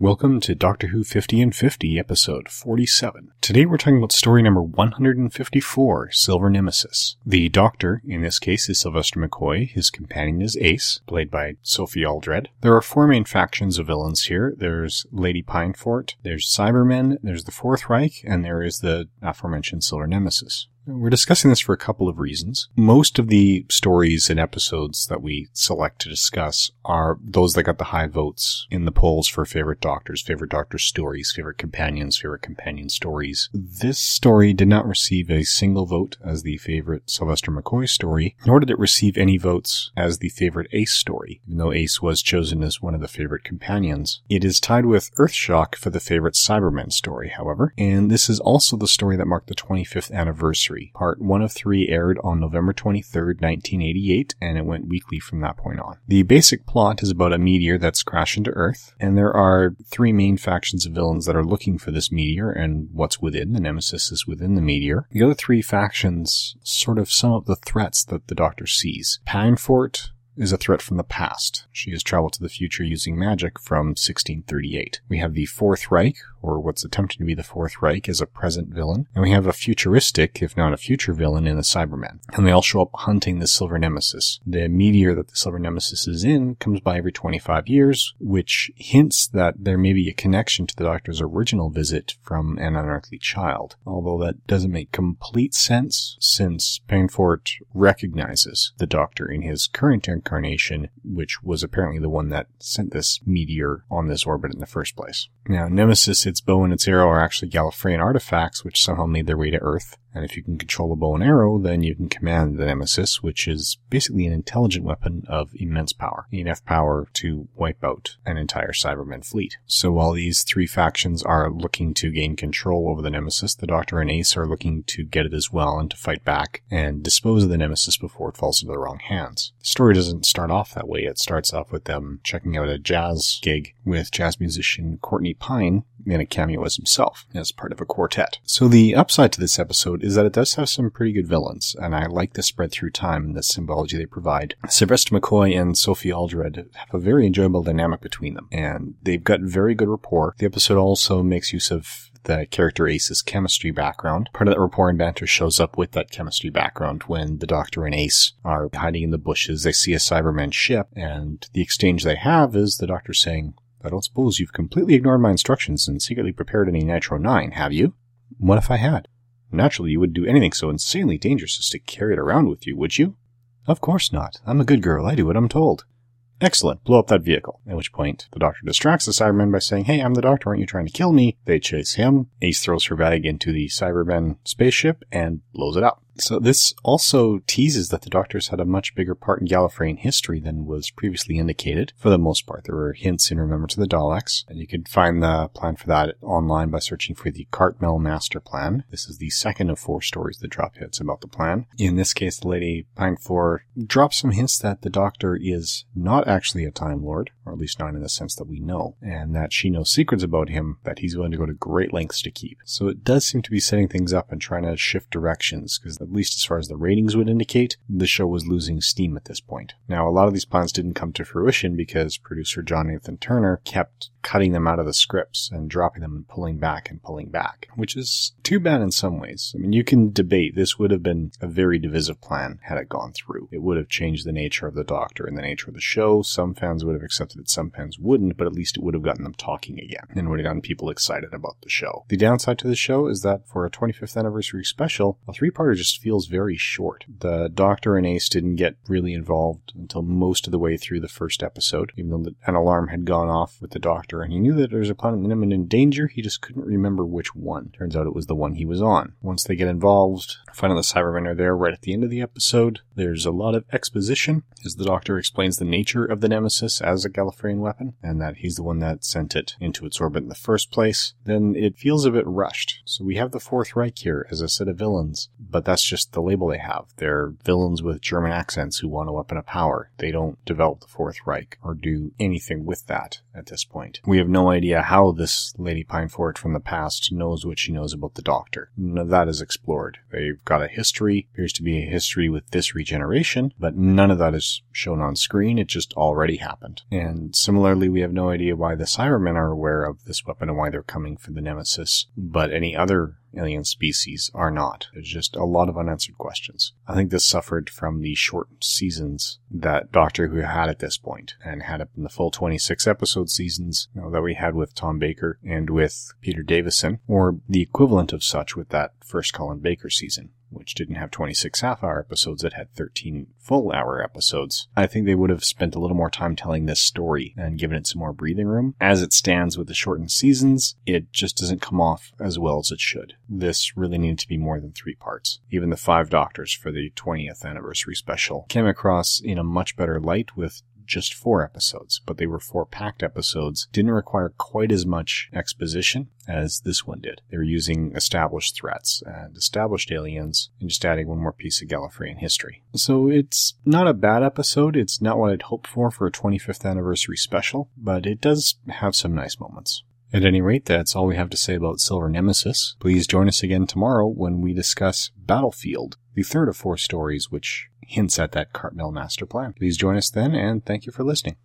Welcome to Doctor Who 50 and 50, episode 47. Today we're talking about story number 154, Silver Nemesis. The Doctor, in this case, is Sylvester McCoy. His companion is Ace, played by Sophie Aldred. There are four main factions of villains here. There's Lady Peinforte, there's Cybermen, there's the Fourth Reich, and there is the aforementioned Silver Nemesis. We're discussing this for a couple of reasons. Most of the stories and episodes that we select to discuss are those that got the high votes in the polls for favorite doctors, favorite doctor stories, favorite companions, favorite companion stories. This story did not receive a single vote as the favorite Sylvester McCoy story, nor did it receive any votes as the favorite Ace story, even though Ace was chosen as one of the favorite companions. It is tied with Earthshock for the favorite Cybermen story, however, and this is also the story that marked the 25th anniversary Part 1 of 3 aired on November 23, 1988, and it went weekly from that point on. The basic plot is about a meteor that's crashed into Earth, and there are three main factions of villains that are looking for this meteor and what's within. The Nemesis is within the meteor. The other three factions sort of sum up the threats that the Doctor sees. Peinforte, is a threat from the past. She has traveled to the future using magic from 1638. We have the Fourth Reich, or what's attempting to be the Fourth Reich, as a present villain, and we have a futuristic, if not a future villain, in the Cybermen. And they all show up hunting the Silver Nemesis. The meteor that the Silver Nemesis is in comes by every 25 years, which hints that there may be a connection to the Doctor's original visit from an unearthly child. Although that doesn't make complete sense, since Peinforte recognizes the Doctor in his current incarnation, which was apparently the one that sent this meteor on this orbit in the first place. Now, Nemesis, its bow and its arrow are actually Gallifreyan artifacts which somehow made their way to Earth. And if you can control a bow and arrow, then you can command the Nemesis, which is basically an intelligent weapon of immense power. Enough power to wipe out an entire Cybermen fleet. So while these three factions are looking to gain control over the Nemesis, the Doctor and Ace are looking to get it as well and to fight back and dispose of the Nemesis before it falls into the wrong hands. The story doesn't start off that way. It starts off with them checking out a jazz gig with jazz musician Courtney Pine in a cameo as himself as part of a quartet. So the upside to this episode is that it does have some pretty good villains, and I like the spread through time and the symbology they provide. Sylvester McCoy and Sophie Aldred have a very enjoyable dynamic between them, and they've got very good rapport. The episode also makes use of the character Ace's chemistry background. Part of that rapport and banter shows up with that chemistry background when the Doctor and Ace are hiding in the bushes. They see a Cyberman ship, and the exchange they have is the Doctor saying, I don't suppose you've completely ignored my instructions and secretly prepared any Nitro 9, have you? What if I had? Naturally, you wouldn't do anything so insanely dangerous as to carry it around with you, would you? Of course not. I'm a good girl. I do what I'm told. Excellent. Blow up that vehicle. At which point, the doctor distracts the Cybermen by saying, Hey, I'm the doctor. Aren't you trying to kill me? They chase him. Ace throws her bag into the Cybermen spaceship and blows it up. So this also teases that the Doctors had a much bigger part in Gallifreyan history than was previously indicated. For the most part, there were hints in Remembrance of the Daleks, and you can find the plan for that online by searching for the Cartmel Master Plan. This is the second of four stories that drop hints about the plan. In this case, the Lady Peinforte drops some hints that the Doctor is not actually a Time Lord, or at least not in the sense that we know, and that she knows secrets about him that he's willing to go to great lengths to keep. So it does seem to be setting things up and trying to shift directions, because at least as far as the ratings would indicate, the show was losing steam at this point. Now, a lot of these plans didn't come to fruition because producer John Nathan Turner kept cutting them out of the scripts and dropping them and pulling back and pulling back, which is too bad in some ways. I mean, you can debate this would have been a very divisive plan had it gone through. It would have changed the nature of the Doctor and the nature of the show. Some fans would have accepted it, some fans wouldn't, but at least it would have gotten them talking again and would have gotten people excited about the show. The downside to the show is that for a 25th anniversary special, a three-parter just feels very short. The Doctor and Ace didn't get really involved until most of the way through the first episode, even though an alarm had gone off with the Doctor and he knew that there was a planet in imminent danger, he just couldn't remember which one. Turns out it was the one he was on. Once they get involved, find out the Cybermen are there right at the end of the episode. There's a lot of exposition as the Doctor explains the nature of the Nemesis as a Gallifreyan weapon, and that he's the one that sent it into its orbit in the first place. Then it feels a bit rushed. So we have the Fourth Reich here as a set of villains, but that's just the label they have. They're villains with German accents who want a weapon of power. They don't develop the Fourth Reich or do anything with that at this point. We have no idea how this Lady Peinforte from the past knows what she knows about the Doctor. None of that is explored. They've got a history, appears to be a history with this regeneration, but none of that is shown on screen. It just already happened. And similarly, we have no idea why the Cybermen are aware of this weapon and why they're coming for the Nemesis, but any other alien species are not. There's just a lot of unanswered questions. I think this suffered from the short seasons that Doctor Who had at this point and had it in the full 26 episode seasons you know, that we had with Tom Baker and with Peter Davison, or the equivalent of such with that first Colin Baker season which didn't have 26 half hour episodes, it had 13 full hour episodes. I think they would have spent a little more time telling this story and given it some more breathing room. As it stands with the shortened seasons, it just doesn't come off as well as it should. This really needed to be more than three parts. Even the five doctors for the 20th anniversary special came across in a much better light with just four episodes, but they were four packed episodes, didn't require quite as much exposition as this one did. They were using established threats and established aliens and just adding one more piece of Gallifreyan history. So it's not a bad episode. It's not what I'd hoped for for a 25th anniversary special, but it does have some nice moments. At any rate, that's all we have to say about Silver Nemesis. Please join us again tomorrow when we discuss Battlefield, the third of four stories which hints at that Cartmel master plan. Please join us then, and thank you for listening.